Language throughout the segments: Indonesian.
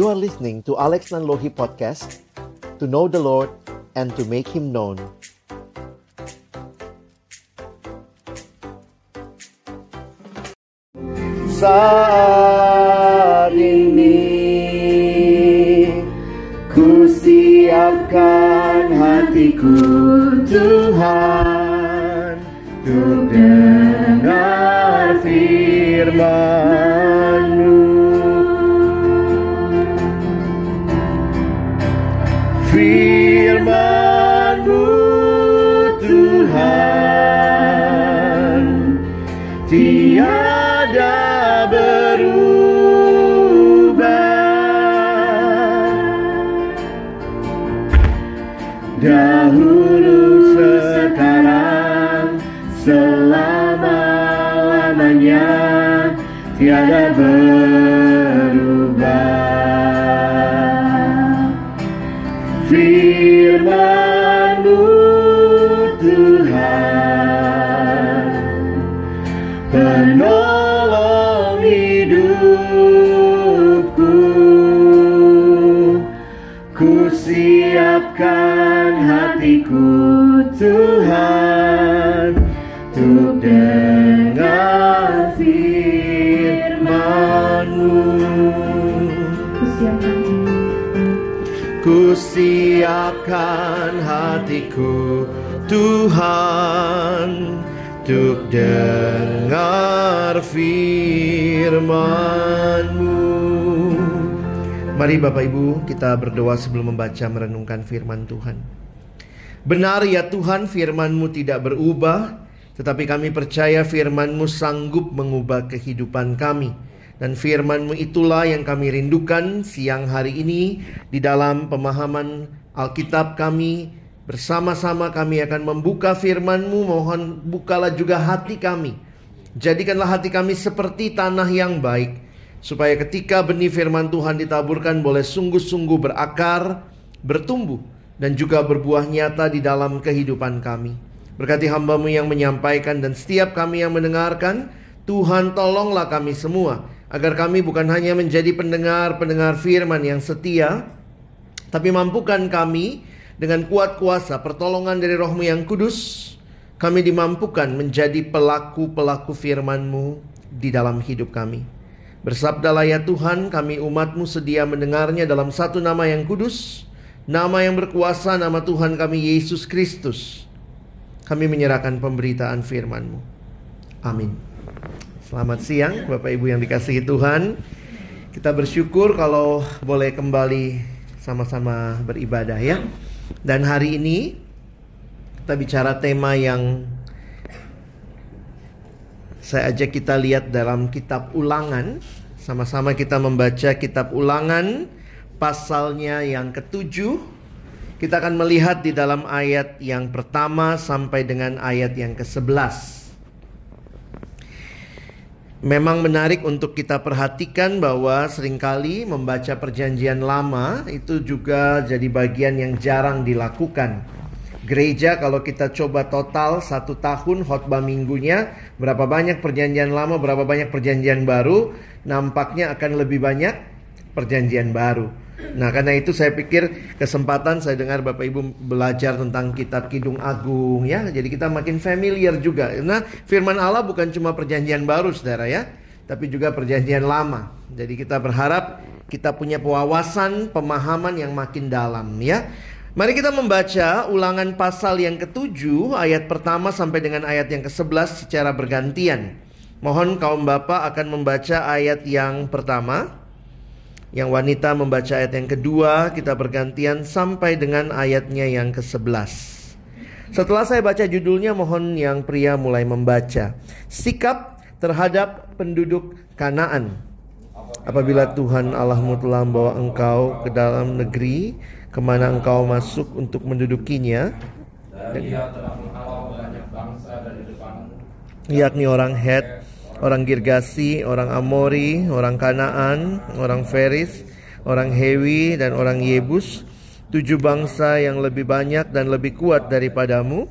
You are listening to Alex Nanlohi Podcast To know the Lord and to make Him known. Saat ini Ku siapkan hatiku Tuhan Ku siapkan hatiku Tuhan Untuk dengar firman-Mu. Ku siapkan. Hatiku Tuhan Untuk dengar firman-Mu Mari Bapak Ibu kita berdoa sebelum membaca merenungkan firman Tuhan. Benar ya Tuhan firman-Mu tidak berubah Tetapi kami percaya firman-Mu sanggup mengubah kehidupan kami. Dan firman-Mu itulah yang kami rindukan siang hari ini Di dalam pemahaman Alkitab kami. Bersama-sama kami akan membuka firman-Mu Mohon bukalah juga hati kami. Jadikanlah hati kami seperti tanah yang baik Supaya ketika benih firman Tuhan ditaburkan boleh sungguh-sungguh berakar, bertumbuh Dan juga berbuah nyata di dalam kehidupan kami. Berkati hambamu yang menyampaikan dan setiap kami yang mendengarkan Tuhan tolonglah kami semua Agar kami bukan hanya menjadi pendengar-pendengar firman yang setia Tapi mampukan kami dengan kuat kuasa pertolongan dari rohmu yang kudus Kami dimampukan menjadi pelaku-pelaku firman-Mu di dalam hidup kami Bersabdalah ya Tuhan kami umatmu sedia mendengarnya dalam satu nama yang kudus Nama yang berkuasa nama Tuhan kami Yesus Kristus. Kami menyerahkan pemberitaan firman-Mu. Amin. Selamat siang Bapak Ibu yang dikasihi Tuhan. Kita bersyukur kalau boleh kembali sama-sama beribadah ya. Dan hari ini kita bicara tema yang saya ajak kita lihat dalam kitab ulangan. Sama-sama kita membaca kitab ulangan Pasalnya yang ketujuh. Kita akan melihat di dalam ayat yang pertama Sampai dengan ayat yang ke-11 Memang menarik untuk kita perhatikan bahwa sering kali membaca perjanjian lama Itu juga jadi bagian yang jarang dilakukan gereja kalau kita coba total satu tahun khotbah minggunya berapa banyak perjanjian lama berapa banyak perjanjian baru nampaknya akan lebih banyak perjanjian baru. Nah karena itu saya pikir kesempatan saya dengar bapak ibu belajar tentang kitab kidung agung ya. Jadi kita makin familiar juga. Nah firman Allah bukan cuma perjanjian baru saudara ya tapi juga perjanjian lama. Jadi kita berharap kita punya wawasan pemahaman yang makin dalam ya Mari kita membaca ulangan pasal yang ketujuh ayat pertama sampai dengan ayat yang ke-11 secara bergantian. Mohon kaum bapak akan membaca ayat yang pertama. Yang wanita membaca ayat yang kedua, kita bergantian sampai dengan ayatnya yang ke-11. Setelah saya baca judulnya, mohon yang pria mulai membaca. Sikap terhadap penduduk Kanaan. Apabila Tuhan Allahmu telah membawa engkau ke dalam negeri ke mana engkau masuk untuk mendudukinya? Dan dia telah menghalau banyak bangsa dari depanmu yakni orang Het, orang Girgasi, orang Amori, orang Kanaan, orang Feris, orang Hewi dan orang Yebus, tujuh bangsa yang lebih banyak dan lebih kuat daripadamu.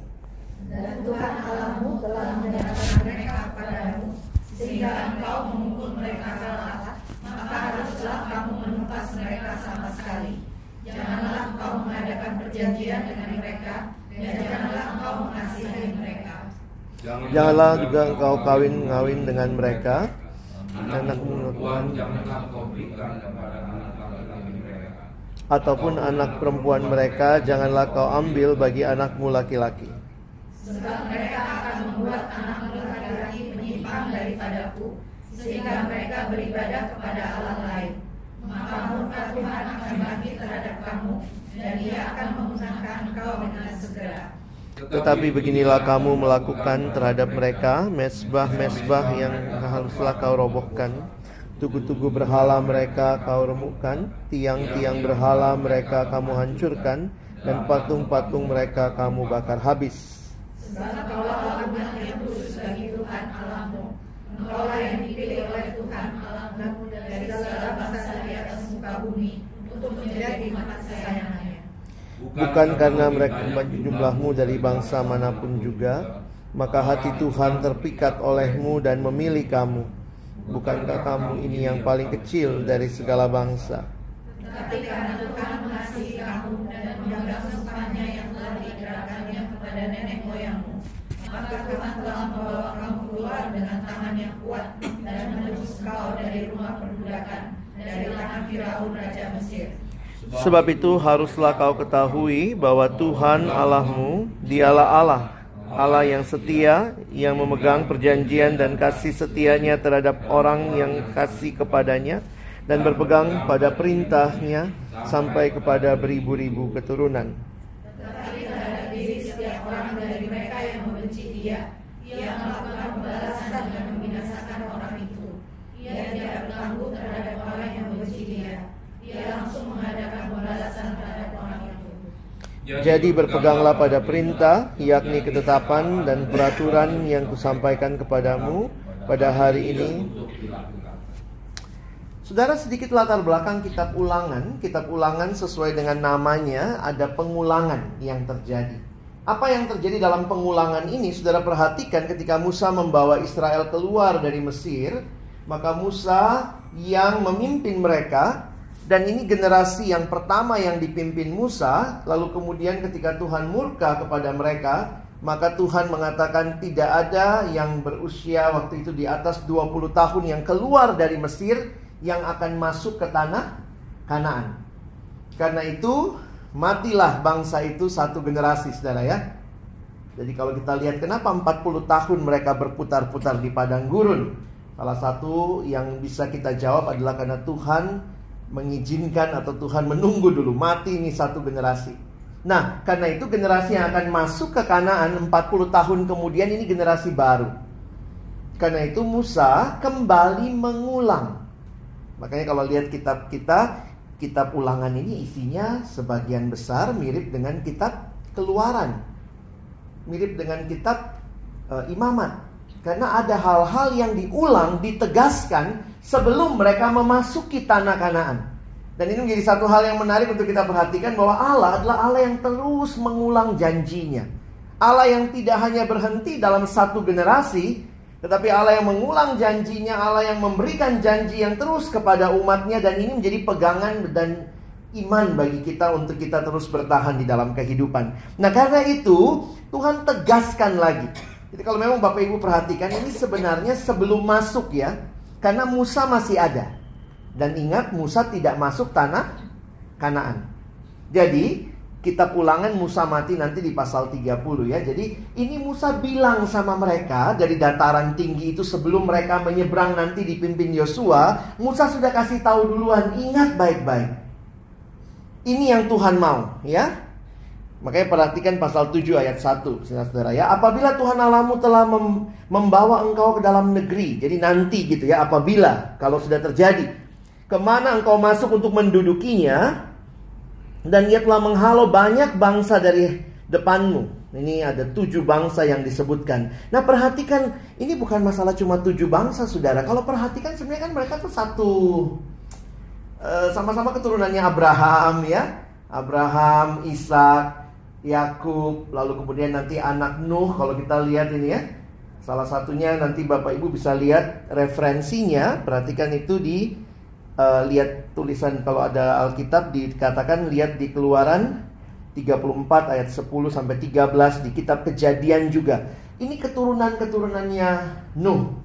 Dan Tuhan Allahmu telah menyerahkan mereka padamu, sehingga engkau memukul mereka kalah, maka haruslah kamu menumpas mereka sama sekali. Janganlah engkau mengadakan perjanjian dengan mereka, dan janganlah engkau mengasihi mereka. Janganlah juga engkau kawin ngawin dengan mereka. Anak perempuan laki-laki. Ataupun anak perempuan mereka janganlah kau ambil bagi anakmu laki-laki. Sebab mereka akan membuat anakmu laki-laki menyimpang daripadaku, sehingga mereka beribadah kepada Allah lain. Maka murka Tuhan akan bangkit terhadap kamu, dan ia akan memusnahkan engkau dengan segera. Tetapi beginilah kamu melakukan terhadap mereka mesbah-mesbah yang haruslah kau robohkan. Tugu-tugu berhala mereka kau remukkan, tiang-tiang berhala mereka kamu hancurkan, dan patung-patung mereka kamu bakar habis. Untuk menjadi kesayangannya. Bukan karena mereka jumlahmu dari bangsa mana pun juga, maka hati Tuhan terpikat olehmu dan memilih kamu. Bukankah kamu ini yang paling kecil dari segala bangsa? Tetapi karena Tuhan mengasihi kamu dan memegang sumpahnya yang telah diikrarkannya kepada nenek moyangmu, maka Tuhan telah membawa kamu keluar dengan tangan yang kuat dan menebus kau dari rumah perbudakan, dari tangan Firaun Raja Mesir. Sebab itu haruslah kau ketahui bahwa Tuhan Allahmu, dialah Allah, Allah yang setia, yang memegang perjanjian dan kasih setianya terhadap orang yang kasih kepadanya, dan berpegang pada perintahnya sampai kepada beribu-ribu keturunan. Tetapi terhadap setiap orang dari mereka yang membenci dia, ia melakukan pembalasan dan membinasakan orang itu. Ia tidak bertanggung terhadap orang yang membenci dia. Ia langsung mengadakan pembalasan terhadap orang itu. Jadi berpeganglah pada perintah, yakni ketetapan dan peraturan yang kusampaikan kepadamu pada hari ini. Saudara sedikit latar belakang kitab ulangan. Kitab ulangan sesuai dengan namanya ada pengulangan yang terjadi. Apa yang terjadi dalam pengulangan ini saudara perhatikan ketika Musa membawa Israel keluar dari Mesir. Maka Musa yang memimpin mereka dan ini generasi yang pertama yang dipimpin Musa, lalu kemudian ketika Tuhan murka kepada mereka, maka Tuhan mengatakan tidak ada yang berusia waktu itu di atas 20 tahun yang keluar dari Mesir yang akan masuk ke tanah Kanaan. Karena itu matilah bangsa itu satu generasi Saudara ya. Jadi kalau kita lihat kenapa 40 tahun mereka berputar-putar di padang gurun? Salah satu yang bisa kita jawab adalah karena Tuhan mengizinkan atau Tuhan menunggu dulu mati ini satu generasi. Nah, karena itu generasi yang akan masuk ke Kanaan 40 tahun kemudian ini generasi baru. Karena itu Musa kembali mengulang. Makanya kalau lihat kitab kita, kitab ulangan ini isinya sebagian besar mirip dengan kitab keluaran. Mirip dengan kitab uh, imamat. Karena ada hal-hal yang diulang, ditegaskan sebelum mereka memasuki tanah Kanaan. Dan ini menjadi satu hal yang menarik untuk kita perhatikan bahwa Allah adalah Allah yang terus mengulang janjinya. Allah yang tidak hanya berhenti dalam satu generasi, tetapi Allah yang mengulang janjinya, Allah yang memberikan janji yang terus kepada umatnya dan ini menjadi pegangan dan iman bagi kita untuk kita terus bertahan di dalam kehidupan. Nah karena itu Tuhan tegaskan lagi. Jadi kalau memang Bapak Ibu perhatikan ini sebenarnya sebelum masuk ya. Karena Musa masih ada. Dan ingat Musa tidak masuk tanah Kanaan. Jadi kitab ulangan Musa mati nanti di pasal 30 ya. Jadi ini Musa bilang sama mereka dari dataran tinggi itu sebelum mereka menyeberang nanti dipimpin Yosua, Musa sudah kasih tahu duluan, ingat baik-baik. Ini yang Tuhan mau, ya. Makanya perhatikan pasal 7 ayat 1 Saudara ya. Apabila Tuhan Allahmu telah mem membawa engkau ke dalam negeri Jadi nanti gitu ya Apabila kalau sudah terjadi Ke mana engkau masuk untuk mendudukinya Dan ia telah menghalau banyak bangsa dari depanmu. Ini ada tujuh bangsa yang disebutkan. Nah perhatikan Ini bukan masalah cuma tujuh bangsa saudara. Kalau perhatikan sebenarnya kan mereka tuh satu sama-sama uh, keturunannya Abraham ya. Abraham, Ishak, Yakub, lalu kemudian nanti anak Nuh kalau kita lihat ini ya. Salah satunya nanti Bapak Ibu bisa lihat referensinya, perhatikan itu di uh, lihat tulisan kalau ada Alkitab dikatakan lihat di Keluaran 34 ayat 10 sampai 13 di kitab Kejadian juga. Ini keturunan-keturunannya Nuh.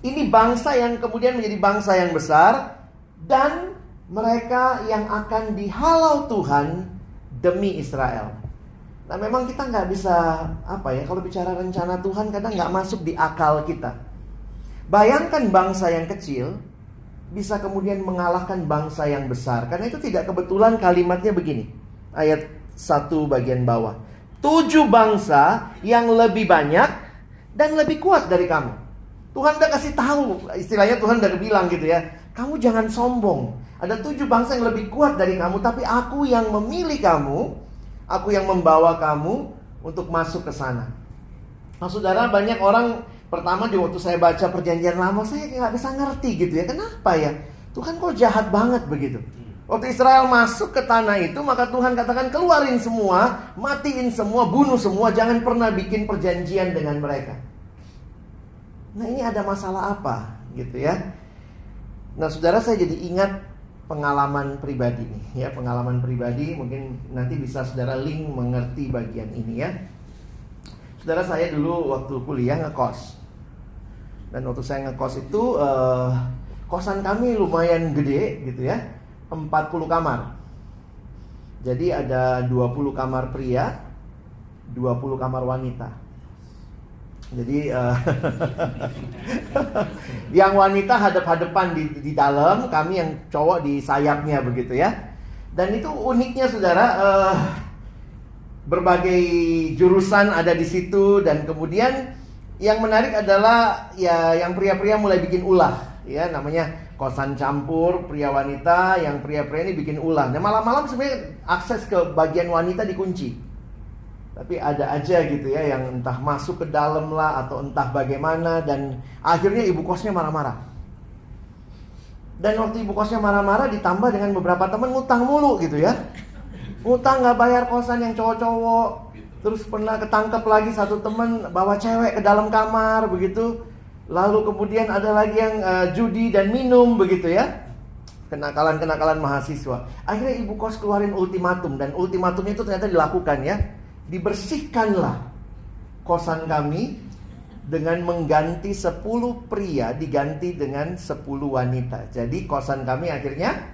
Ini bangsa yang kemudian menjadi bangsa yang besar dan mereka yang akan dihalau Tuhan demi Israel. Nah memang kita nggak bisa apa ya kalau bicara rencana Tuhan kadang nggak masuk di akal kita. Bayangkan bangsa yang kecil bisa kemudian mengalahkan bangsa yang besar karena itu tidak kebetulan kalimatnya begini ayat satu bagian bawah. Tujuh bangsa yang lebih banyak dan lebih kuat dari kamu. Tuhan udah kasih tahu, istilahnya Tuhan udah bilang gitu ya. Kamu jangan sombong. Ada tujuh bangsa yang lebih kuat dari kamu, tapi aku yang memilih kamu, aku yang membawa kamu untuk masuk ke sana. Nah, saudara, banyak orang pertama juga waktu saya baca perjanjian lama, saya nggak bisa ngerti gitu ya. Kenapa ya? Tuhan kok jahat banget begitu. Waktu Israel masuk ke tanah itu, maka Tuhan katakan keluarin semua, matiin semua, bunuh semua, jangan pernah bikin perjanjian dengan mereka. Nah ini ada masalah apa gitu ya? Nah saudara saya jadi ingat pengalaman pribadi nih ya pengalaman pribadi mungkin nanti bisa saudara link mengerti bagian ini ya. Saudara saya dulu waktu kuliah ngekos dan waktu saya ngekos itu uh, kosan kami lumayan gede gitu ya 40 kamar. Jadi ada 20 kamar pria, 20 kamar wanita. Jadi uh, yang wanita hadap-hadapan di, di dalam, kami yang cowok di sayapnya begitu ya. Dan itu uniknya saudara, uh, berbagai jurusan ada di situ dan kemudian yang menarik adalah ya yang pria-pria mulai bikin ulah, ya namanya kosan campur pria wanita yang pria-pria ini bikin ulah. Nah malam-malam sebenarnya akses ke bagian wanita dikunci. Tapi ada aja gitu ya yang entah masuk ke dalam lah atau entah bagaimana dan akhirnya ibu kosnya marah-marah. Dan waktu ibu kosnya marah-marah ditambah dengan beberapa teman ngutang mulu gitu ya. Ngutang nggak bayar kosan yang cowok-cowok. Terus pernah ketangkep lagi satu teman bawa cewek ke dalam kamar begitu Lalu kemudian ada lagi yang uh, judi dan minum begitu ya. Kenakalan-kenakalan mahasiswa. Akhirnya ibu kos keluarin ultimatum dan ultimatumnya itu ternyata dilakukan ya. Dibersihkanlah kosan kami dengan mengganti 10 pria diganti dengan 10 wanita. Jadi kosan kami akhirnya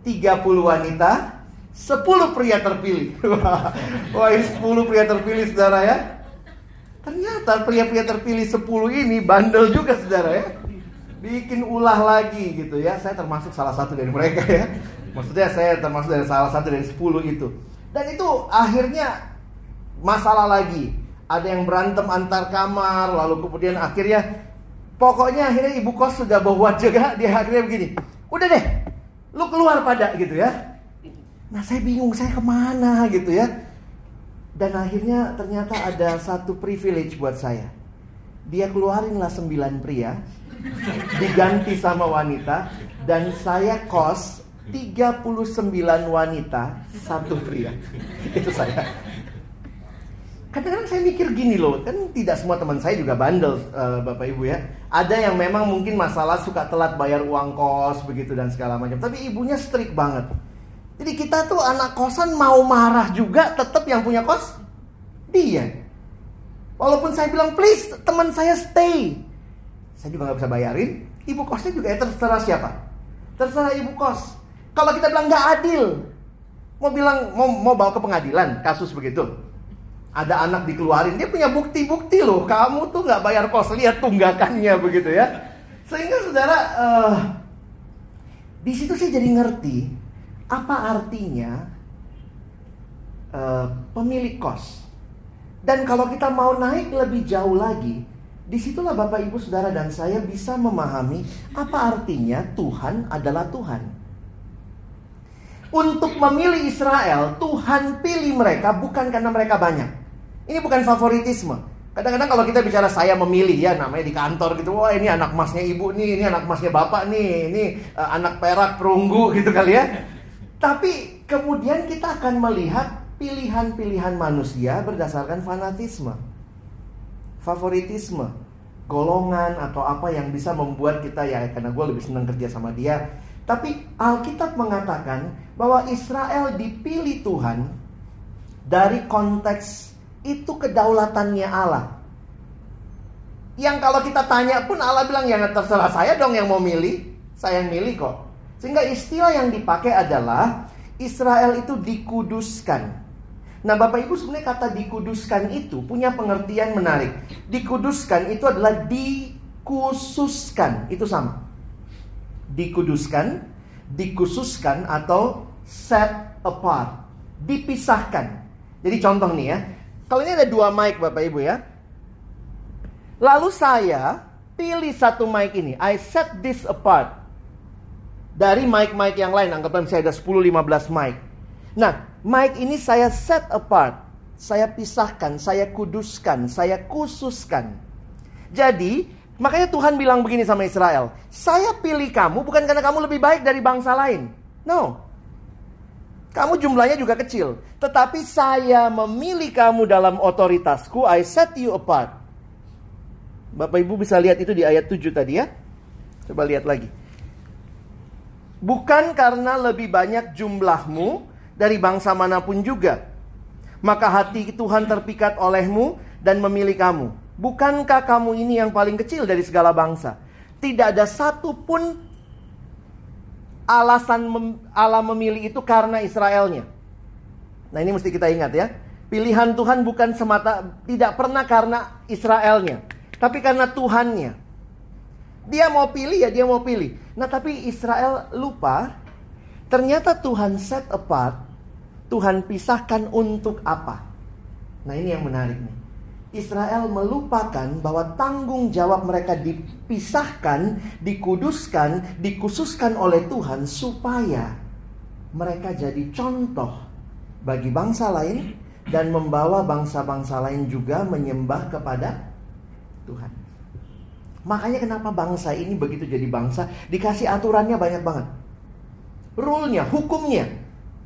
30 wanita, 10 pria terpilih. Wah, ini 10 pria terpilih saudara ya. Ternyata pria-pria terpilih 10 ini bandel juga saudara ya. Bikin ulah lagi gitu ya. Saya termasuk salah satu dari mereka ya. Maksudnya saya termasuk dari salah satu dari 10 itu. Dan itu akhirnya masalah lagi. Ada yang berantem antar kamar, lalu kemudian akhirnya pokoknya akhirnya ibu kos sudah bawa juga dia akhirnya begini. Udah deh, lu keluar pada gitu ya. Nah saya bingung saya ke mana gitu ya. Dan akhirnya ternyata ada satu privilege buat saya. Dia keluarinlah sembilan pria, diganti sama wanita, dan saya kos 39 wanita, satu pria. Itu saya. Kadang-kadang saya mikir gini loh, kan tidak semua teman saya juga bandel, uh, Bapak Ibu ya. Ada yang memang mungkin masalah suka telat bayar uang kos begitu dan segala macam. Tapi ibunya strict banget. Jadi kita tuh anak kosan mau marah juga tetap yang punya kos dia. Walaupun saya bilang please teman saya stay. Saya juga nggak bisa bayarin. Ibu kosnya juga ya terserah siapa. Terserah ibu kos. Kalau kita bilang nggak adil, mau bilang mau mau bawa ke pengadilan kasus begitu. Ada anak dikeluarin, dia punya bukti-bukti loh. Kamu tuh nggak bayar kos, lihat tunggakannya begitu ya. Sehingga saudara, uh, di situ saya jadi ngerti apa artinya uh, pemilik kos. Dan kalau kita mau naik lebih jauh lagi, di situlah Bapak Ibu Saudara dan saya bisa memahami apa artinya Tuhan adalah Tuhan. Untuk memilih Israel, Tuhan pilih mereka bukan karena mereka banyak. Ini bukan favoritisme. Kadang-kadang kalau kita bicara saya memilih ya namanya di kantor gitu, wah ini anak masnya ibu nih, ini anak masnya bapak nih, ini uh, anak perak perunggu gitu kali ya. Tapi kemudian kita akan melihat pilihan-pilihan manusia berdasarkan fanatisme, favoritisme. golongan atau apa yang bisa membuat kita ya karena gue lebih senang kerja sama dia. Tapi Alkitab mengatakan bahwa Israel dipilih Tuhan dari konteks itu kedaulatannya Allah. Yang kalau kita tanya pun Allah bilang ya terserah saya dong yang mau milih, saya yang milih kok. Sehingga istilah yang dipakai adalah Israel itu dikuduskan. Nah, Bapak Ibu sebenarnya kata dikuduskan itu punya pengertian menarik. Dikuduskan itu adalah dikhususkan, itu sama. Dikuduskan, dikhususkan atau set apart, dipisahkan. Jadi contoh nih ya. Kalau ini ada dua mic Bapak Ibu ya. Lalu saya pilih satu mic ini. I set this apart. Dari mic-mic yang lain. Anggaplah saya ada 10-15 mic. Nah, mic ini saya set apart. Saya pisahkan, saya kuduskan, saya khususkan. Jadi, makanya Tuhan bilang begini sama Israel. Saya pilih kamu bukan karena kamu lebih baik dari bangsa lain. No. Kamu jumlahnya juga kecil. Tetapi saya memilih kamu dalam otoritasku. I set you apart. Bapak Ibu bisa lihat itu di ayat 7 tadi ya. Coba lihat lagi. Bukan karena lebih banyak jumlahmu, dari bangsa mana pun juga. Maka hati Tuhan terpikat olehmu dan memilih kamu. Bukankah kamu ini yang paling kecil dari segala bangsa? Tidak ada satu pun alasan mem Allah memilih itu karena Israelnya. Nah ini mesti kita ingat ya. Pilihan Tuhan bukan semata tidak pernah karena Israelnya, tapi karena Tuhannya. Dia mau pilih ya dia mau pilih. Nah tapi Israel lupa ternyata Tuhan set apart Tuhan pisahkan untuk apa? Nah ini yang menarik nih. Israel melupakan bahwa tanggung jawab mereka dipisahkan, dikuduskan, dikhususkan oleh Tuhan supaya mereka jadi contoh bagi bangsa lain dan membawa bangsa-bangsa lain juga menyembah kepada Tuhan. Makanya kenapa bangsa ini begitu jadi bangsa dikasih aturannya banyak banget. Rule-nya, hukumnya,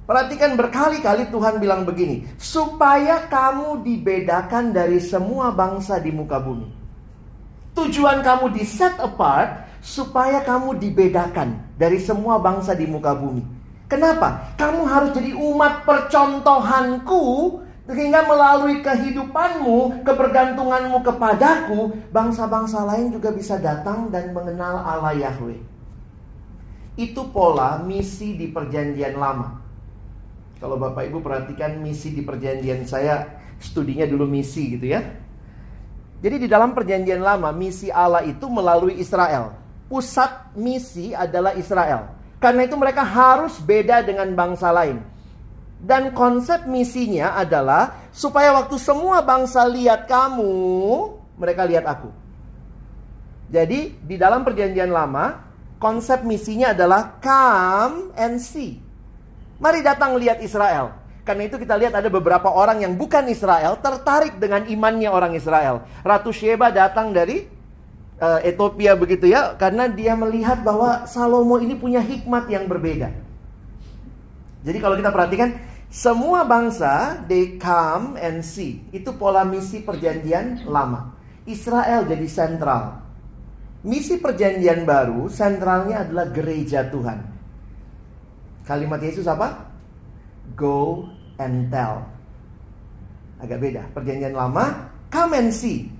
Perhatikan berkali-kali Tuhan bilang begini, supaya kamu dibedakan dari semua bangsa di muka bumi. Tujuan kamu di set apart supaya kamu dibedakan dari semua bangsa di muka bumi. Kenapa? Kamu harus jadi umat percontohanku sehingga melalui kehidupanmu, kebergantunganmu kepadaku, bangsa-bangsa lain juga bisa datang dan mengenal Allah Yahweh. Itu pola misi di perjanjian lama. Kalau Bapak Ibu perhatikan misi di perjanjian saya, studinya dulu misi gitu ya. Jadi di dalam perjanjian lama, misi Allah itu melalui Israel. Pusat misi adalah Israel. Karena itu mereka harus beda dengan bangsa lain. Dan konsep misinya adalah supaya waktu semua bangsa lihat kamu, mereka lihat aku. Jadi di dalam perjanjian lama, konsep misinya adalah come and see. Mari datang lihat Israel. Karena itu kita lihat ada beberapa orang yang bukan Israel tertarik dengan imannya orang Israel. Ratu Sheba datang dari uh, Ethiopia begitu ya, karena dia melihat bahwa Salomo ini punya hikmat yang berbeda. Jadi kalau kita perhatikan semua bangsa they come and see. Itu pola misi perjanjian lama. Israel jadi sentral. Misi perjanjian baru sentralnya adalah gereja Tuhan. Kalimat Yesus apa? Go and tell. Agak beda. Perjanjian lama, come and see.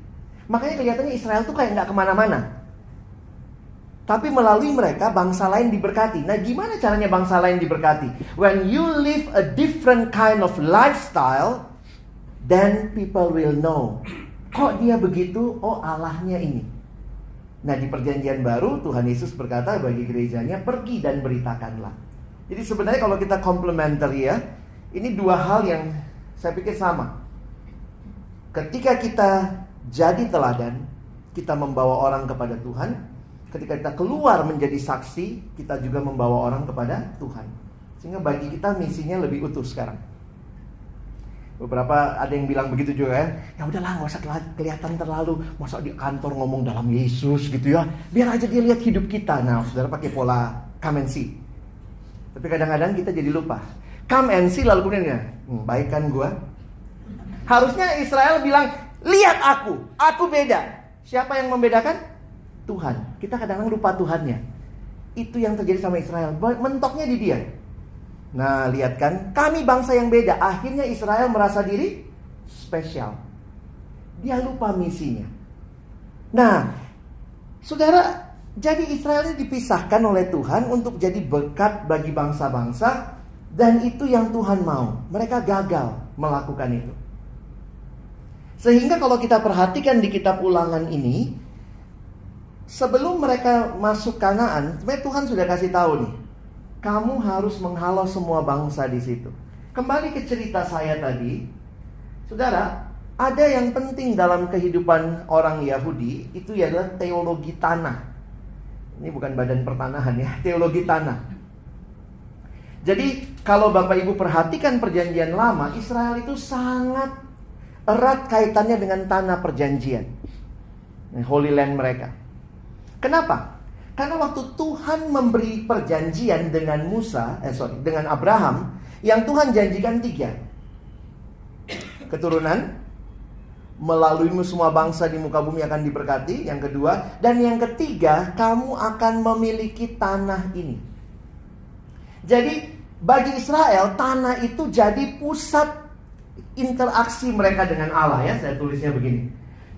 Makanya kelihatannya Israel tuh kayak nggak ke mana-mana. Tapi melalui mereka bangsa lain diberkati. Nah gimana caranya bangsa lain diberkati? When you live a different kind of lifestyle, then people will know. Kok dia begitu? Oh Allahnya ini. Nah di perjanjian baru Tuhan Yesus berkata bagi gerejanya pergi dan beritakanlah. Jadi sebenarnya kalau kita complementary ya, ini dua hal yang saya pikir sama. Ketika kita jadi teladan, kita membawa orang kepada Tuhan. Ketika kita keluar menjadi saksi, kita juga membawa orang kepada Tuhan. Sehingga bagi kita misinya lebih utuh sekarang. Beberapa ada yang bilang begitu juga ya. Ya udahlah nggak usah kelihatan terlalu masa di kantor ngomong dalam Yesus gitu ya. Biar aja dia lihat hidup kita. Nah, saudara pakai pola come and. Tapi kadang-kadang kita jadi lupa. Come and see lalu kemudian hmm, baik kan gue? Harusnya Israel bilang, lihat aku, aku beda. Siapa yang membedakan? Tuhan. Kita kadang-kadang lupa Tuhannya. Itu yang terjadi sama Israel. Mentoknya di dia. Nah, lihat kan, kami bangsa yang beda. Akhirnya Israel merasa diri spesial. Dia lupa misinya. Nah, saudara, jadi Israel ini dipisahkan oleh Tuhan untuk jadi berkat bagi bangsa-bangsa dan itu yang Tuhan mau. Mereka gagal melakukan itu. Sehingga kalau kita perhatikan di kitab ulangan ini, sebelum mereka masuk Kanaan, Tuhan sudah kasih tahu nih, kamu harus menghalau semua bangsa di situ. Kembali ke cerita saya tadi, saudara, ada yang penting dalam kehidupan orang Yahudi itu adalah teologi tanah. Ini bukan badan pertanahan ya, teologi tanah. Jadi kalau Bapak Ibu perhatikan perjanjian lama, Israel itu sangat erat kaitannya dengan tanah perjanjian. Holy Land mereka. Kenapa? Karena waktu Tuhan memberi perjanjian dengan Musa, eh sorry, dengan Abraham, yang Tuhan janjikan tiga. Keturunan, melaluimu semua bangsa di muka bumi akan diberkati. Yang kedua, dan yang ketiga, kamu akan memiliki tanah ini. Jadi, bagi Israel, tanah itu jadi pusat interaksi mereka dengan Allah ya. Saya tulisnya begini.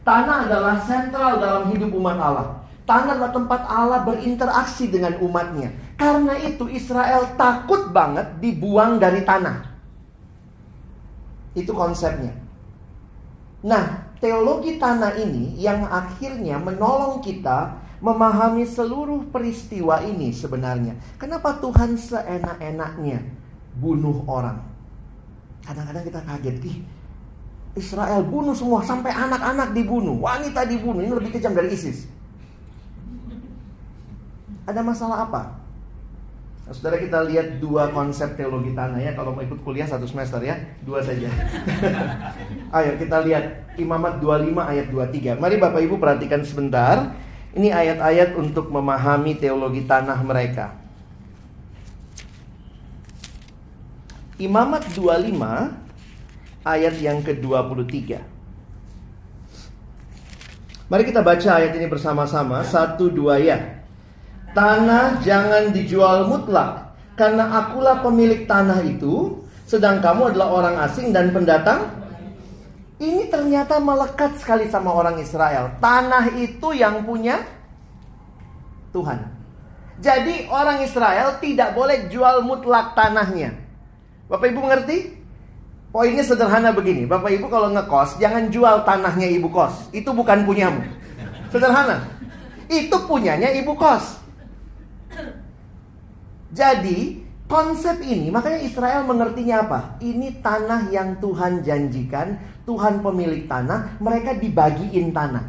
Tanah adalah sentral dalam hidup umat Allah. Tanah adalah tempat Allah berinteraksi dengan umatnya. Karena itu Israel takut banget dibuang dari tanah. Itu konsepnya. Nah, teologi tanah ini yang akhirnya menolong kita memahami seluruh peristiwa ini sebenarnya. Kenapa Tuhan seenak-enaknya bunuh orang? Kadang-kadang kita kaget, Ih, Israel bunuh semua sampai anak-anak dibunuh, wanita dibunuh. Ini lebih kejam dari ISIS. Ada masalah apa? Nah, saudara kita lihat dua konsep teologi tanah ya. Kalau mau ikut kuliah satu semester ya Dua saja. Ayo kita lihat. Imamat 25 ayat 23 Mari Bapak Ibu perhatikan sebentar. Ini ayat-ayat untuk memahami teologi tanah mereka. Imamat 25 Ayat yang ke-23 Mari kita baca ayat ini bersama-sama. Satu dua ya Tanah jangan dijual mutlak Karena akulah pemilik tanah itu Sedang kamu adalah orang asing dan pendatang. Ini ternyata melekat sekali sama orang Israel. Tanah itu yang punya Tuhan. Jadi orang Israel tidak boleh jual mutlak tanahnya. Bapak Ibu mengerti? Poinnya sederhana begini Bapak Ibu kalau ngekos Jangan jual tanahnya ibu kos. Itu bukan punyamu. Sederhana. Itu punyanya ibu kos jadi konsep ini makanya Israel mengertinya apa? Ini tanah yang Tuhan janjikan, Tuhan pemilik tanah, mereka dibagiin tanah.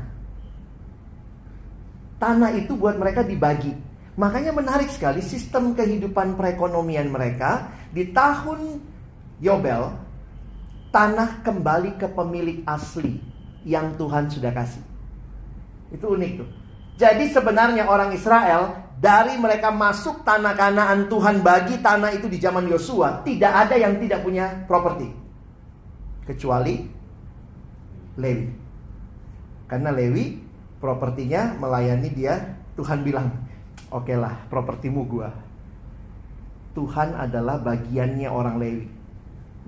Tanah itu buat mereka dibagi. Makanya menarik sekali sistem kehidupan perekonomian mereka di tahun Yobel tanah kembali ke pemilik asli yang Tuhan sudah kasih. Itu unik tuh. Jadi sebenarnya orang Israel dari mereka masuk tanah kanaan Tuhan bagi tanah itu di zaman Yosua, tidak ada yang tidak punya properti. Kecuali Lewi. Karena Lewi propertinya melayani dia, Tuhan bilang, "Oke lah, propertimu gua." Tuhan adalah bagiannya orang Lewi.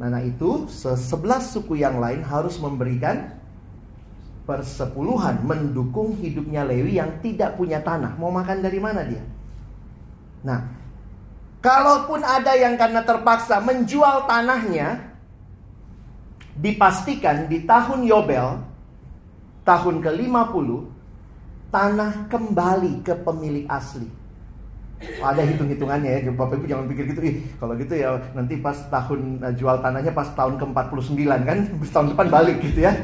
Nah, itu sebelas suku yang lain harus memberikan persepuluhan mendukung hidupnya Lewi yang tidak punya tanah. Mau makan dari mana dia? Nah, kalaupun ada yang karena terpaksa menjual tanahnya, dipastikan di tahun Yobel, tahun ke-50, tanah kembali ke pemilik asli. Oh, ada hitung-hitungannya ya, Bapak Ibu jangan pikir gitu, ih kalau gitu ya nanti pas tahun uh, jual tanahnya pas tahun ke-49 kan, tahun depan balik gitu ya.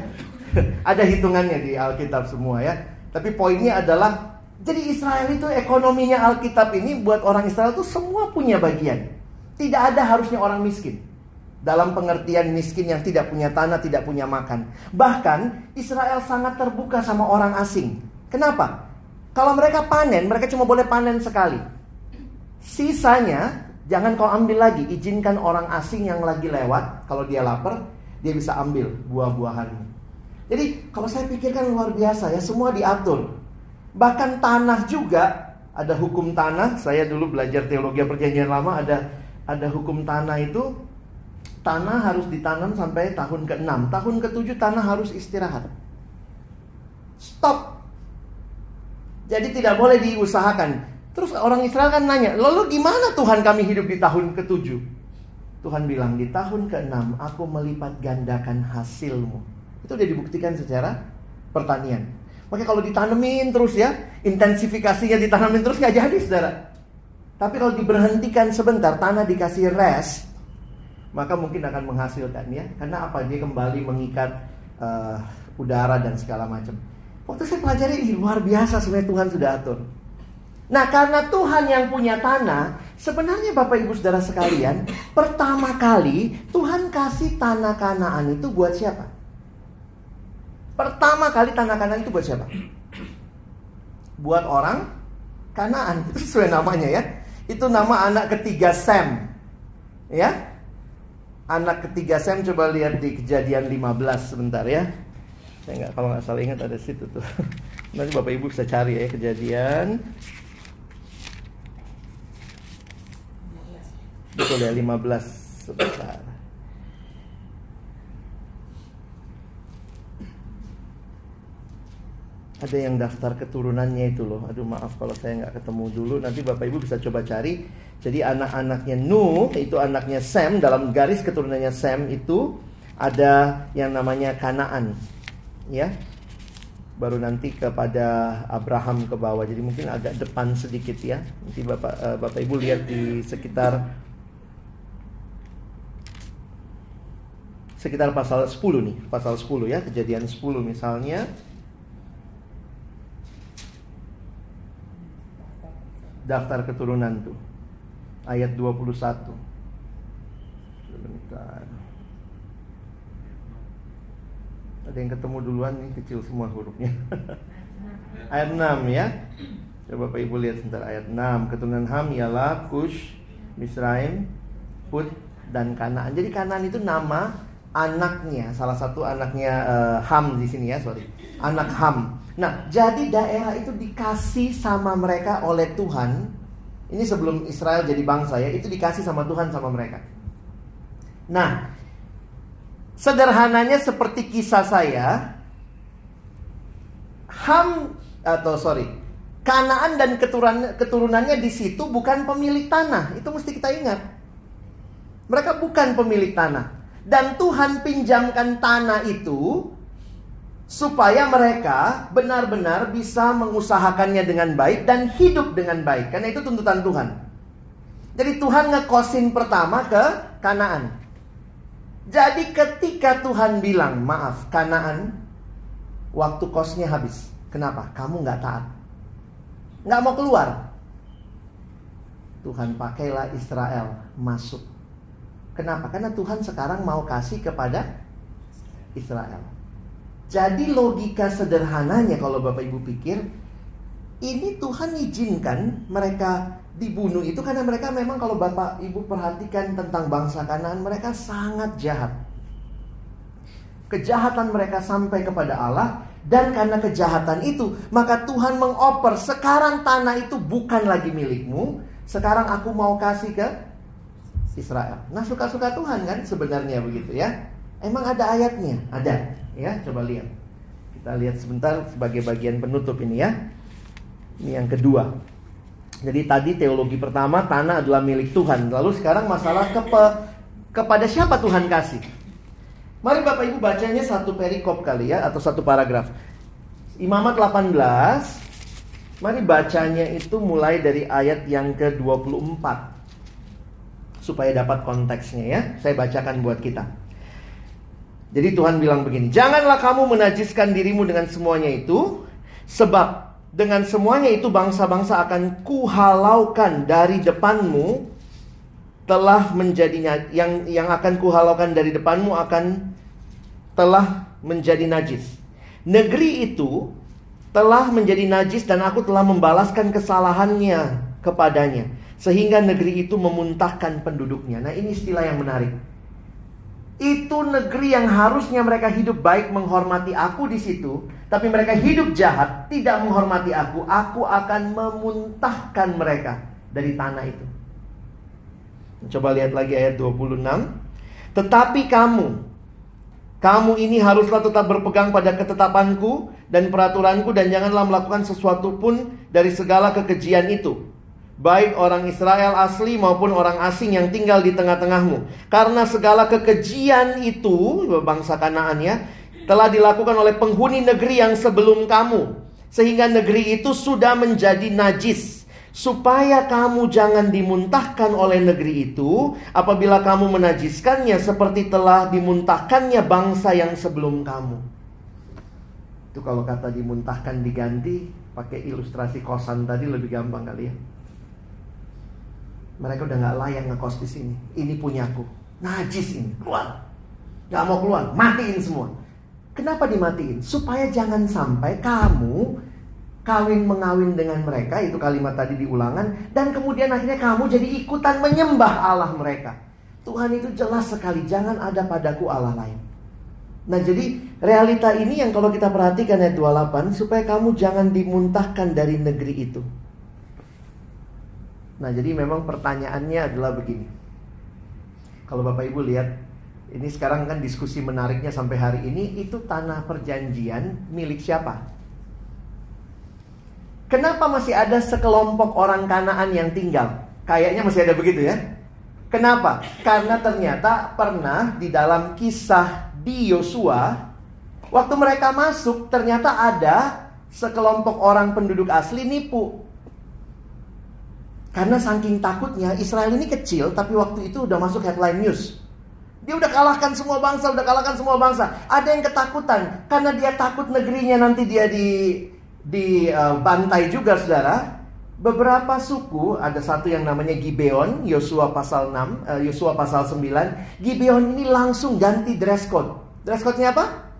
Ada hitungannya di Alkitab semua ya. Tapi poinnya adalah jadi Israel itu ekonominya Alkitab ini buat orang Israel itu semua punya bagian. Tidak ada harusnya orang miskin. Dalam pengertian miskin yang tidak punya tanah, tidak punya makan. Bahkan Israel sangat terbuka sama orang asing. Kenapa? Kalau mereka panen, mereka cuma boleh panen sekali. Sisanya jangan kau ambil lagi, izinkan orang asing yang lagi lewat, kalau dia lapar, dia bisa ambil buah-buahannya. Jadi kalau saya pikirkan luar biasa ya, semua diatur. Bahkan tanah juga ada hukum tanah. Saya dulu belajar teologi perjanjian lama ada ada hukum tanah itu tanah harus ditanam sampai tahun ke-6. Tahun ke-7 tanah harus istirahat. Stop. Jadi tidak boleh diusahakan. Terus orang Israel kan nanya, lalu gimana Tuhan kami hidup di tahun ke-7? Tuhan bilang, di tahun ke-6 aku melipat gandakan hasilmu. Itu udah dibuktikan secara pertanian. Makanya kalau ditanemin terus ya, intensifikasinya ditanemin terus nggak jadi saudara. Tapi kalau diberhentikan sebentar, tanah dikasih rest, maka mungkin akan menghasilkan ya. Karena apa? Dia kembali mengikat uh, udara dan segala macam. Waktu saya pelajari ini luar biasa sebenarnya Tuhan sudah atur. Nah karena Tuhan yang punya tanah Sebenarnya Bapak Ibu Saudara sekalian Pertama kali Tuhan kasih tanah kanaan itu buat siapa? Pertama kali tanah kanaan itu buat siapa? Buat orang kanaan. Itu sesuai namanya ya. Itu nama anak ketiga Sem Ya? Anak ketiga Sem coba lihat di kejadian 15 sebentar ya. Saya nggak kalau nggak salah ingat ada situ tuh. Nanti bapak ibu bisa cari ya kejadian. Betul ya 15 sebentar. Ada yang daftar keturunannya itu loh. Aduh maaf kalau saya nggak ketemu dulu. Nanti bapak ibu bisa coba cari. Jadi anak-anaknya Nuh itu anaknya Sam dalam garis keturunannya Sam itu ada yang namanya Kanaan. Ya, baru nanti kepada Abraham ke bawah. Jadi mungkin agak depan sedikit ya. Nanti Bapak uh, Bapak Ibu lihat di sekitar sekitar pasal 10 nih, pasal 10 ya, kejadian 10 misalnya. Daftar keturunan tuh. Ayat 21. Sebentar. Ada yang ketemu duluan nih, kecil semua hurufnya. ayat 6 ya. Coba Bapak Ibu lihat sebentar ayat 6. Keturunan Ham ialah Kush, Misraim, Put, dan Kanaan. Jadi Kanaan itu nama anaknya, salah satu anaknya uh, Ham di sini ya, sorry. Anak Ham. Nah, jadi daerah itu dikasih sama mereka oleh Tuhan. Ini sebelum Israel jadi bangsa ya, itu dikasih sama Tuhan sama mereka. Nah, sederhananya seperti kisah saya, Ham atau sorry, Kanaan dan keturunan, keturunannya di situ bukan pemilik tanah. Itu mesti kita ingat. Mereka bukan pemilik tanah. Dan Tuhan pinjamkan tanah itu supaya mereka benar-benar bisa mengusahakannya dengan baik dan hidup dengan baik. Karena itu tuntutan Tuhan. Jadi Tuhan ngekosin pertama ke Kanaan. Jadi ketika Tuhan bilang, maaf Kanaan, waktu kosnya habis. Kenapa? Kamu nggak taat. Nggak mau keluar. Tuhan pakailah Israel masuk Kenapa? Karena Tuhan sekarang mau kasih kepada Israel. Jadi logika sederhananya kalau Bapak Ibu pikir, ini Tuhan izinkan mereka dibunuh itu karena mereka memang kalau Bapak Ibu perhatikan tentang bangsa Kanaan, mereka sangat jahat. Kejahatan mereka sampai kepada Allah dan karena kejahatan itu, maka Tuhan mengoper sekarang tanah itu bukan lagi milikmu, sekarang aku mau kasih ke Israel. Nah suka-suka Tuhan kan sebenarnya begitu ya. Emang ada ayatnya? Ada. Ya coba lihat. Kita lihat sebentar sebagai bagian penutup ini ya. Ini yang kedua. Jadi tadi teologi pertama tanah adalah milik Tuhan. Lalu sekarang masalah kepe, kepada siapa Tuhan kasih? Mari Bapak Ibu bacanya satu perikop kali ya atau satu paragraf. Imamat 18 Mari bacanya itu mulai dari ayat yang ke-24 supaya dapat konteksnya ya. Saya bacakan buat kita. Jadi Tuhan bilang begini, "Janganlah kamu menajiskan dirimu dengan semuanya itu, sebab dengan semuanya itu bangsa-bangsa akan kuhalaukan dari depanmu telah menjadi yang yang akan kuhalaukan dari depanmu akan telah menjadi najis. Negeri itu telah menjadi najis dan aku telah membalaskan kesalahannya kepadanya sehingga negeri itu memuntahkan penduduknya. Nah, ini istilah yang menarik. Itu negeri yang harusnya mereka hidup baik menghormati aku di situ, tapi mereka hidup jahat, tidak menghormati aku, aku akan memuntahkan mereka dari tanah itu. Coba lihat lagi ayat 26. Tetapi kamu, kamu ini haruslah tetap berpegang pada ketetapanku dan peraturanku dan janganlah melakukan sesuatu pun dari segala kekejian itu baik orang Israel asli maupun orang asing yang tinggal di tengah-tengahmu. Karena segala kekejian itu, bangsa Kanaan ya, telah dilakukan oleh penghuni negeri yang sebelum kamu. Sehingga negeri itu sudah menjadi najis. Supaya kamu jangan dimuntahkan oleh negeri itu apabila kamu menajiskannya seperti telah dimuntahkannya bangsa yang sebelum kamu. Itu kalau kata dimuntahkan diganti pakai ilustrasi kosan tadi lebih gampang kali ya. Mereka udah nggak layak ngekos di sini. Ini punyaku. Najis ini. Keluar. Gak mau keluar. Matiin semua. Kenapa dimatiin? Supaya jangan sampai kamu kawin mengawin dengan mereka. Itu kalimat tadi diulangan. Dan kemudian akhirnya kamu jadi ikutan menyembah Allah mereka. Tuhan itu jelas sekali. Jangan ada padaku Allah lain. Nah jadi realita ini yang kalau kita perhatikan ayat 28 supaya kamu jangan dimuntahkan dari negeri itu. Nah, jadi memang pertanyaannya adalah begini. Kalau Bapak Ibu lihat, ini sekarang kan diskusi menariknya sampai hari ini, itu tanah perjanjian milik siapa? Kenapa masih ada sekelompok orang Kanaan yang tinggal? Kayaknya masih ada begitu ya. Kenapa? Karena ternyata pernah di dalam kisah di Yosua, waktu mereka masuk ternyata ada sekelompok orang penduduk asli nipu. Karena saking takutnya Israel ini kecil tapi waktu itu udah masuk headline news. Dia udah kalahkan semua bangsa, udah kalahkan semua bangsa. Ada yang ketakutan karena dia takut negerinya nanti dia di di uh, bantai juga Saudara. Beberapa suku, ada satu yang namanya Gibeon, Yosua pasal 6, uh, Yosua pasal 9. Gibeon ini langsung ganti dress code. Dress code-nya apa?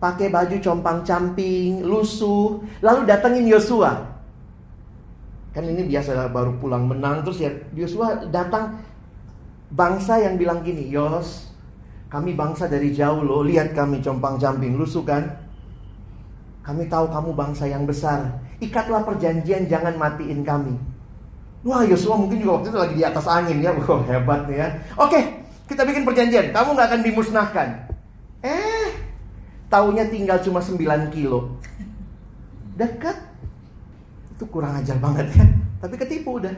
Pakai baju compang-camping, lusuh, lalu datengin Yosua. Kan ini biasa baru pulang menang terus ya Yosua datang bangsa yang bilang gini, "Yos, kami bangsa dari jauh loh, lihat kami compang-camping lusuh kan? Kami tahu kamu bangsa yang besar. Ikatlah perjanjian jangan matiin kami." Wah, Yosua mungkin juga waktu itu lagi di atas angin ya. Wah, hebat nih ya. Oke, kita bikin perjanjian. Kamu nggak akan dimusnahkan. Eh, taunya tinggal cuma 9 kilo. Dekat itu kurang ajar banget ya. Tapi ketipu udah.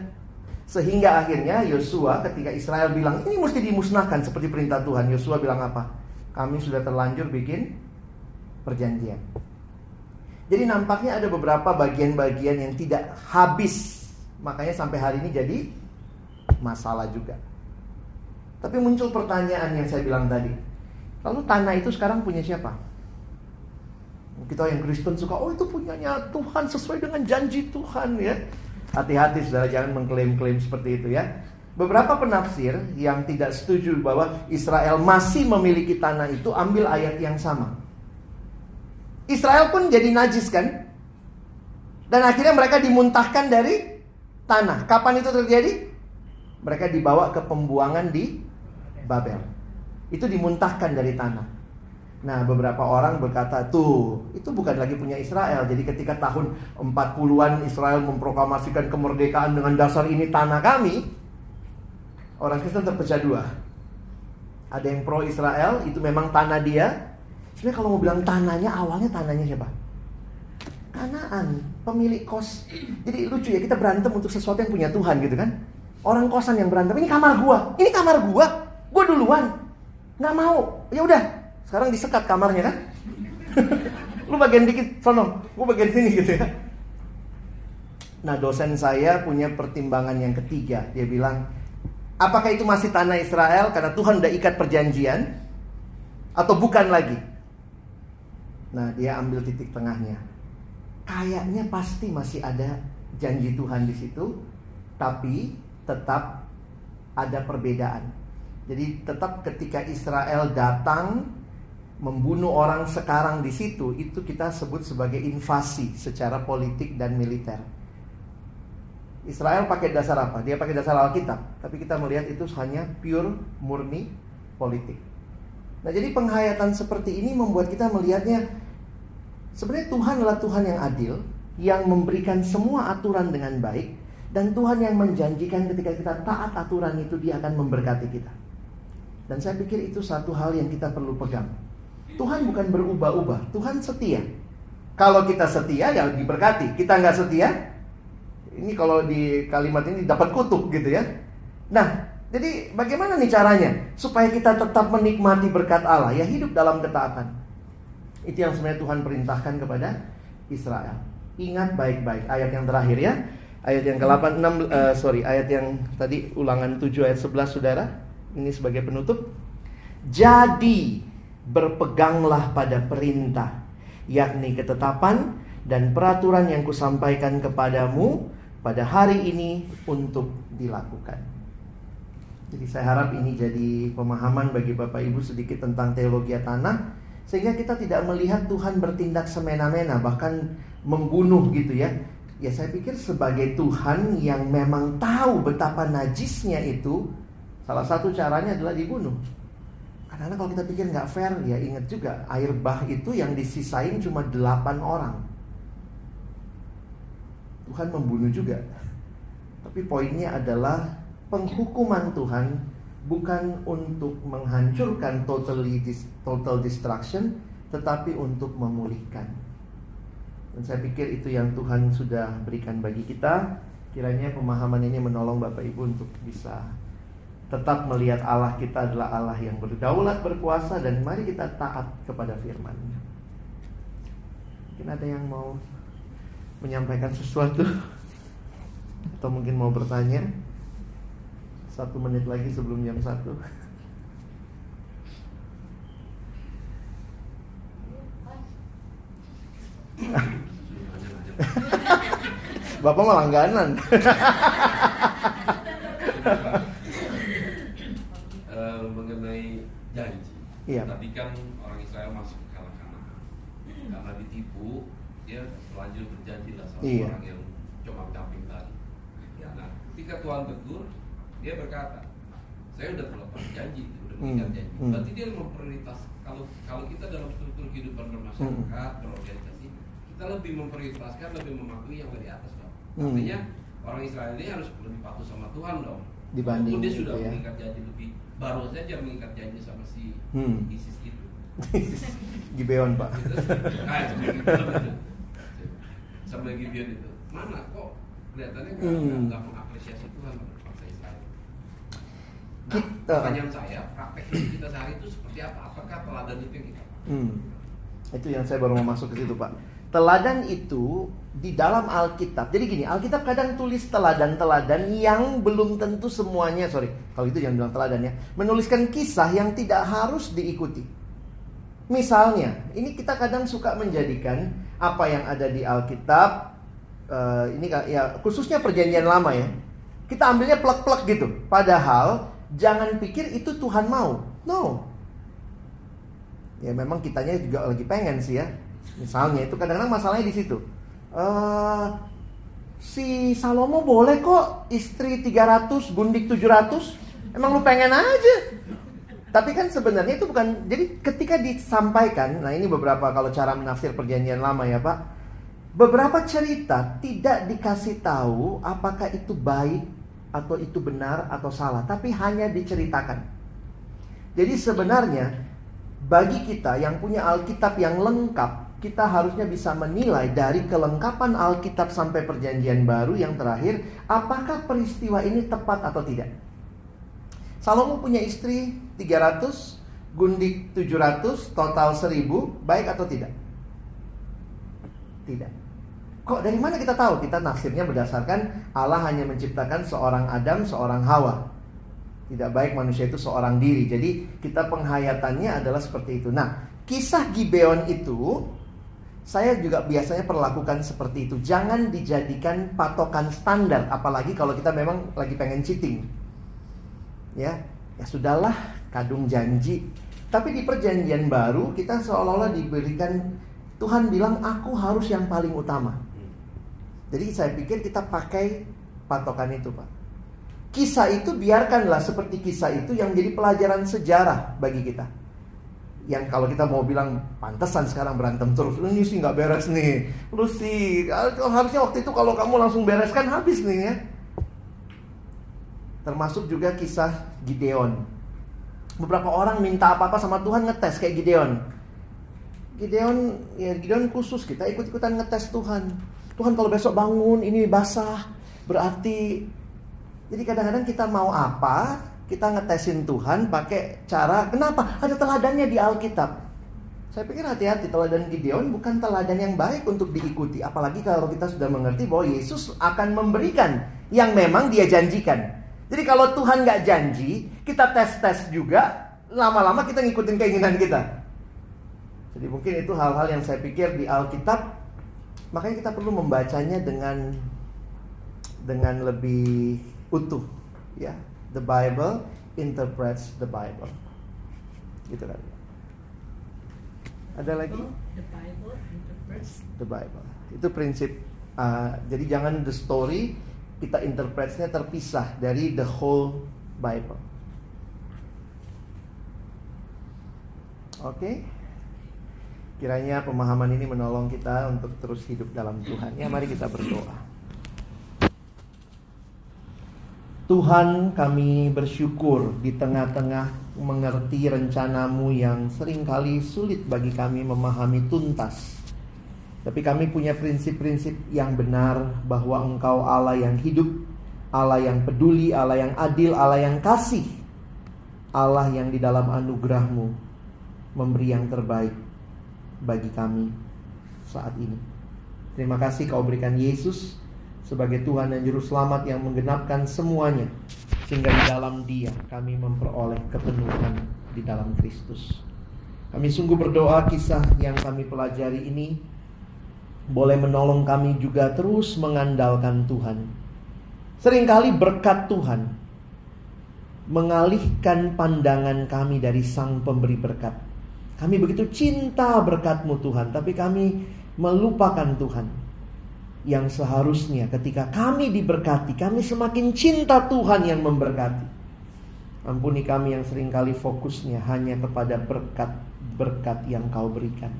Sehingga akhirnya Yosua ketika Israel bilang ini mesti dimusnahkan seperti perintah Tuhan. Yosua bilang apa? Kami sudah terlanjur bikin perjanjian. Jadi nampaknya ada beberapa bagian-bagian yang tidak habis. Makanya sampai hari ini jadi masalah juga. Tapi muncul pertanyaan yang saya bilang tadi. Lalu tanah itu sekarang punya siapa? Kita yang Kristen suka, oh itu punyanya Tuhan sesuai dengan janji Tuhan ya. Hati-hati saudara jangan mengklaim-klaim seperti itu ya. Beberapa penafsir yang tidak setuju bahwa Israel masih memiliki tanah itu ambil ayat yang sama. Israel pun jadi najis kan? Dan akhirnya mereka dimuntahkan dari tanah. Kapan itu terjadi? Mereka dibawa ke pembuangan di Babel. Itu dimuntahkan dari tanah. Nah, beberapa orang berkata, tuh, itu bukan lagi punya Israel. Jadi ketika tahun 40-an Israel memproklamasikan kemerdekaan dengan dasar ini tanah kami, orang Kristen terpecah dua. Ada yang pro Israel, itu memang tanah dia. Sebenarnya kalau mau bilang tanahnya, awalnya tanahnya siapa? Kanaan, pemilik kos. Jadi lucu ya, kita berantem untuk sesuatu yang punya Tuhan gitu kan. Orang kosan yang berantem, ini kamar gua, ini kamar gua, gua duluan. Nggak mau, ya udah, sekarang disekat kamarnya kan? Lu bagian dikit, sono. Gue bagian sini gitu ya. Nah dosen saya punya pertimbangan yang ketiga. Dia bilang, apakah itu masih tanah Israel karena Tuhan udah ikat perjanjian? Atau bukan lagi? Nah dia ambil titik tengahnya. Kayaknya pasti masih ada janji Tuhan di situ. Tapi tetap ada perbedaan. Jadi tetap ketika Israel datang membunuh orang sekarang di situ itu kita sebut sebagai invasi secara politik dan militer. Israel pakai dasar apa? Dia pakai dasar Alkitab, tapi kita melihat itu hanya pure murni politik. Nah, jadi penghayatan seperti ini membuat kita melihatnya sebenarnya Tuhan adalah Tuhan yang adil, yang memberikan semua aturan dengan baik dan Tuhan yang menjanjikan ketika kita taat aturan itu dia akan memberkati kita. Dan saya pikir itu satu hal yang kita perlu pegang. Tuhan bukan berubah-ubah, Tuhan setia. Kalau kita setia ya diberkati, kita nggak setia, ini kalau di kalimat ini dapat kutuk gitu ya. Nah, jadi bagaimana nih caranya supaya kita tetap menikmati berkat Allah ya hidup dalam ketaatan. Itu yang sebenarnya Tuhan perintahkan kepada Israel. Ingat baik-baik ayat yang terakhir ya. Ayat yang ke-8 6 uh, sorry, ayat yang tadi ulangan 7 ayat 11 Saudara. Ini sebagai penutup. Jadi berpeganglah pada perintah yakni ketetapan dan peraturan yang kusampaikan kepadamu pada hari ini untuk dilakukan. Jadi saya harap ini jadi pemahaman bagi Bapak Ibu sedikit tentang teologi tanah sehingga kita tidak melihat Tuhan bertindak semena-mena bahkan membunuh gitu ya. Ya saya pikir sebagai Tuhan yang memang tahu betapa najisnya itu salah satu caranya adalah dibunuh. Karena kalau kita pikir nggak fair, ya ingat juga air bah itu yang disisain cuma delapan orang. Tuhan membunuh juga. Tapi poinnya adalah penghukuman Tuhan bukan untuk menghancurkan totally total destruction, tetapi untuk memulihkan. Dan saya pikir itu yang Tuhan sudah berikan bagi kita. Kiranya pemahaman ini menolong Bapak Ibu untuk bisa tetap melihat Allah kita adalah Allah yang berdaulat, berkuasa dan mari kita taat kepada firman-Nya. Mungkin ada yang mau menyampaikan sesuatu atau mungkin mau bertanya satu menit lagi sebelum jam satu. Bapak malah langganan. Iya. Tapi kan orang Israel masuk ke kanan karena ditipu, dia selanjutnya berjanji lah sama iya. orang yang cuma camping tadi. Ya, nah, ketika Tuhan tegur, dia berkata, saya udah terlepas janji, udah hmm. janji. Hmm. Berarti dia memprioritas kalau kalau kita dalam struktur kehidupan bermasyarakat, hmm. berorganisasi, kita lebih memprioritaskan, lebih mematuhi yang dari atas dong. Hmm. Artinya orang Israel ini harus lebih patuh sama Tuhan dong. Dibanding dia sudah ya. mengikat janji lebih baru saja mengikat janji sama si hmm. ISIS itu. Gibeon pak. ah, sama Sama Gibeon itu. Mana kok kelihatannya nggak hmm. nggak mengapresiasi Tuhan bangsa Israel. Nah, kita. pertanyaan saya, praktek kita sehari itu seperti apa? Apakah teladan itu yang kita? Hmm. Itu yang saya baru mau masuk ke situ pak. Teladan itu di dalam Alkitab. Jadi gini, Alkitab kadang tulis teladan-teladan yang belum tentu semuanya, sorry, kalau itu jangan bilang teladan ya. Menuliskan kisah yang tidak harus diikuti. Misalnya, ini kita kadang suka menjadikan apa yang ada di Alkitab, uh, ini ya khususnya perjanjian lama ya. Kita ambilnya plek-plek gitu. Padahal jangan pikir itu Tuhan mau. No. Ya memang kitanya juga lagi pengen sih ya Misalnya itu kadang-kadang masalahnya di situ. Uh, si Salomo boleh kok istri 300, gundik 700. Emang lu pengen aja. Tapi kan sebenarnya itu bukan jadi ketika disampaikan, nah ini beberapa kalau cara menafsir perjanjian lama ya, Pak. Beberapa cerita tidak dikasih tahu apakah itu baik atau itu benar atau salah, tapi hanya diceritakan. Jadi sebenarnya bagi kita yang punya Alkitab yang lengkap, kita harusnya bisa menilai dari kelengkapan Alkitab sampai perjanjian baru yang terakhir, apakah peristiwa ini tepat atau tidak. Salomo punya istri 300, gundik 700, total 1000, baik atau tidak? Tidak. Kok dari mana kita tahu? Kita nafsirnya berdasarkan Allah hanya menciptakan seorang Adam, seorang Hawa. Tidak baik manusia itu seorang diri. Jadi kita penghayatannya adalah seperti itu. Nah, kisah Gibeon itu saya juga biasanya perlakukan seperti itu. Jangan dijadikan patokan standar, apalagi kalau kita memang lagi pengen cheating. Ya, ya sudahlah, kadung janji. Tapi di perjanjian baru kita seolah-olah diberikan Tuhan bilang aku harus yang paling utama. Jadi saya pikir kita pakai patokan itu, Pak. kisah itu biarkanlah seperti kisah itu yang menjadi pelajaran sejarah bagi kita. Yang kalau kita mau bilang pantesan sekarang berantem terus, ini sih nggak beres nih. Lu sih harusnya waktu itu kalau kamu langsung bereskan habis nih ya. Termasuk juga kisah Gideon. Beberapa orang minta apa-apa sama Tuhan ngetes kayak Gideon. Gideon ya Gideon khusus kita ikut-ikutan ngetes Tuhan. Tuhan kalau besok bangun ini basah berarti jadi kadang-kadang kita mau apa, kita ngetesin Tuhan pakai cara kenapa? Ada teladannya di Alkitab. Saya pikir hati-hati teladan Gideon bukan teladan yang baik untuk diikuti, apalagi kalau kita sudah mengerti bahwa Yesus akan memberikan yang memang dia janjikan. Jadi kalau Tuhan nggak janji, kita tes-tes juga, lama-lama kita ngikutin keinginan kita. Jadi mungkin itu hal-hal yang saya pikir di Alkitab, makanya kita perlu membacanya dengan dengan lebih utuh ya the Bible interprets the Bible. Gitu kan? Ada lagi? The Bible interprets. The Bible. Itu prinsip uh, jadi jangan the story kita interpretnya terpisah dari the whole Bible. Oke? Okay? kiranya pemahaman ini menolong kita untuk terus hidup dalam Tuhan. Ya mari kita berdoa Tuhan kami bersyukur di tengah-tengah mengerti rencanamu yang sering kali sulit bagi kami memahami tuntas. Tapi kami punya prinsip-prinsip yang benar bahwa engkau Allah yang hidup, Allah yang peduli, Allah yang adil, Allah yang kasih. Allah yang di dalam anugerahmu memberi yang terbaik bagi kami saat ini. Terima kasih kau berikan Yesus sebagai Tuhan dan Juru Selamat yang menggenapkan semuanya sehingga di dalam Dia kami memperoleh kepenuhan di dalam Kristus. Kami sungguh berdoa kisah yang kami pelajari ini boleh menolong kami juga terus mengandalkan Tuhan. Seringkali berkat Tuhan mengalihkan pandangan kami dari Sang Pemberi berkat. Kami begitu cinta berkatmu Tuhan, tapi kami melupakan Tuhan yang seharusnya ketika kami diberkati, kami semakin cinta Tuhan yang memberkati. Ampuni kami yang sering kali fokusnya hanya kepada berkat-berkat yang kau berikan.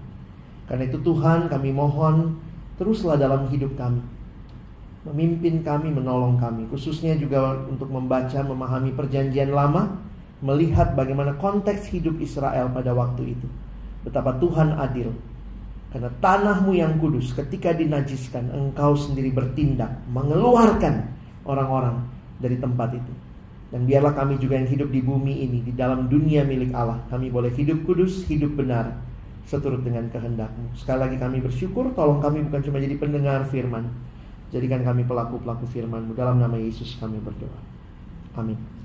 Karena itu Tuhan kami mohon teruslah dalam hidup kami. Memimpin kami, menolong kami. Khususnya juga untuk membaca, memahami perjanjian lama. Melihat bagaimana konteks hidup Israel pada waktu itu. Betapa Tuhan adil karena tanahmu yang kudus ketika dinajiskan engkau sendiri bertindak mengeluarkan orang-orang dari tempat itu. Dan biarlah kami juga yang hidup di bumi ini di dalam dunia milik Allah. Kami boleh hidup kudus, hidup benar seturut dengan kehendakmu. Sekali lagi kami bersyukur tolong kami bukan cuma jadi pendengar firman. Jadikan kami pelaku-pelaku firmanmu. Dalam nama Yesus kami berdoa. Amin.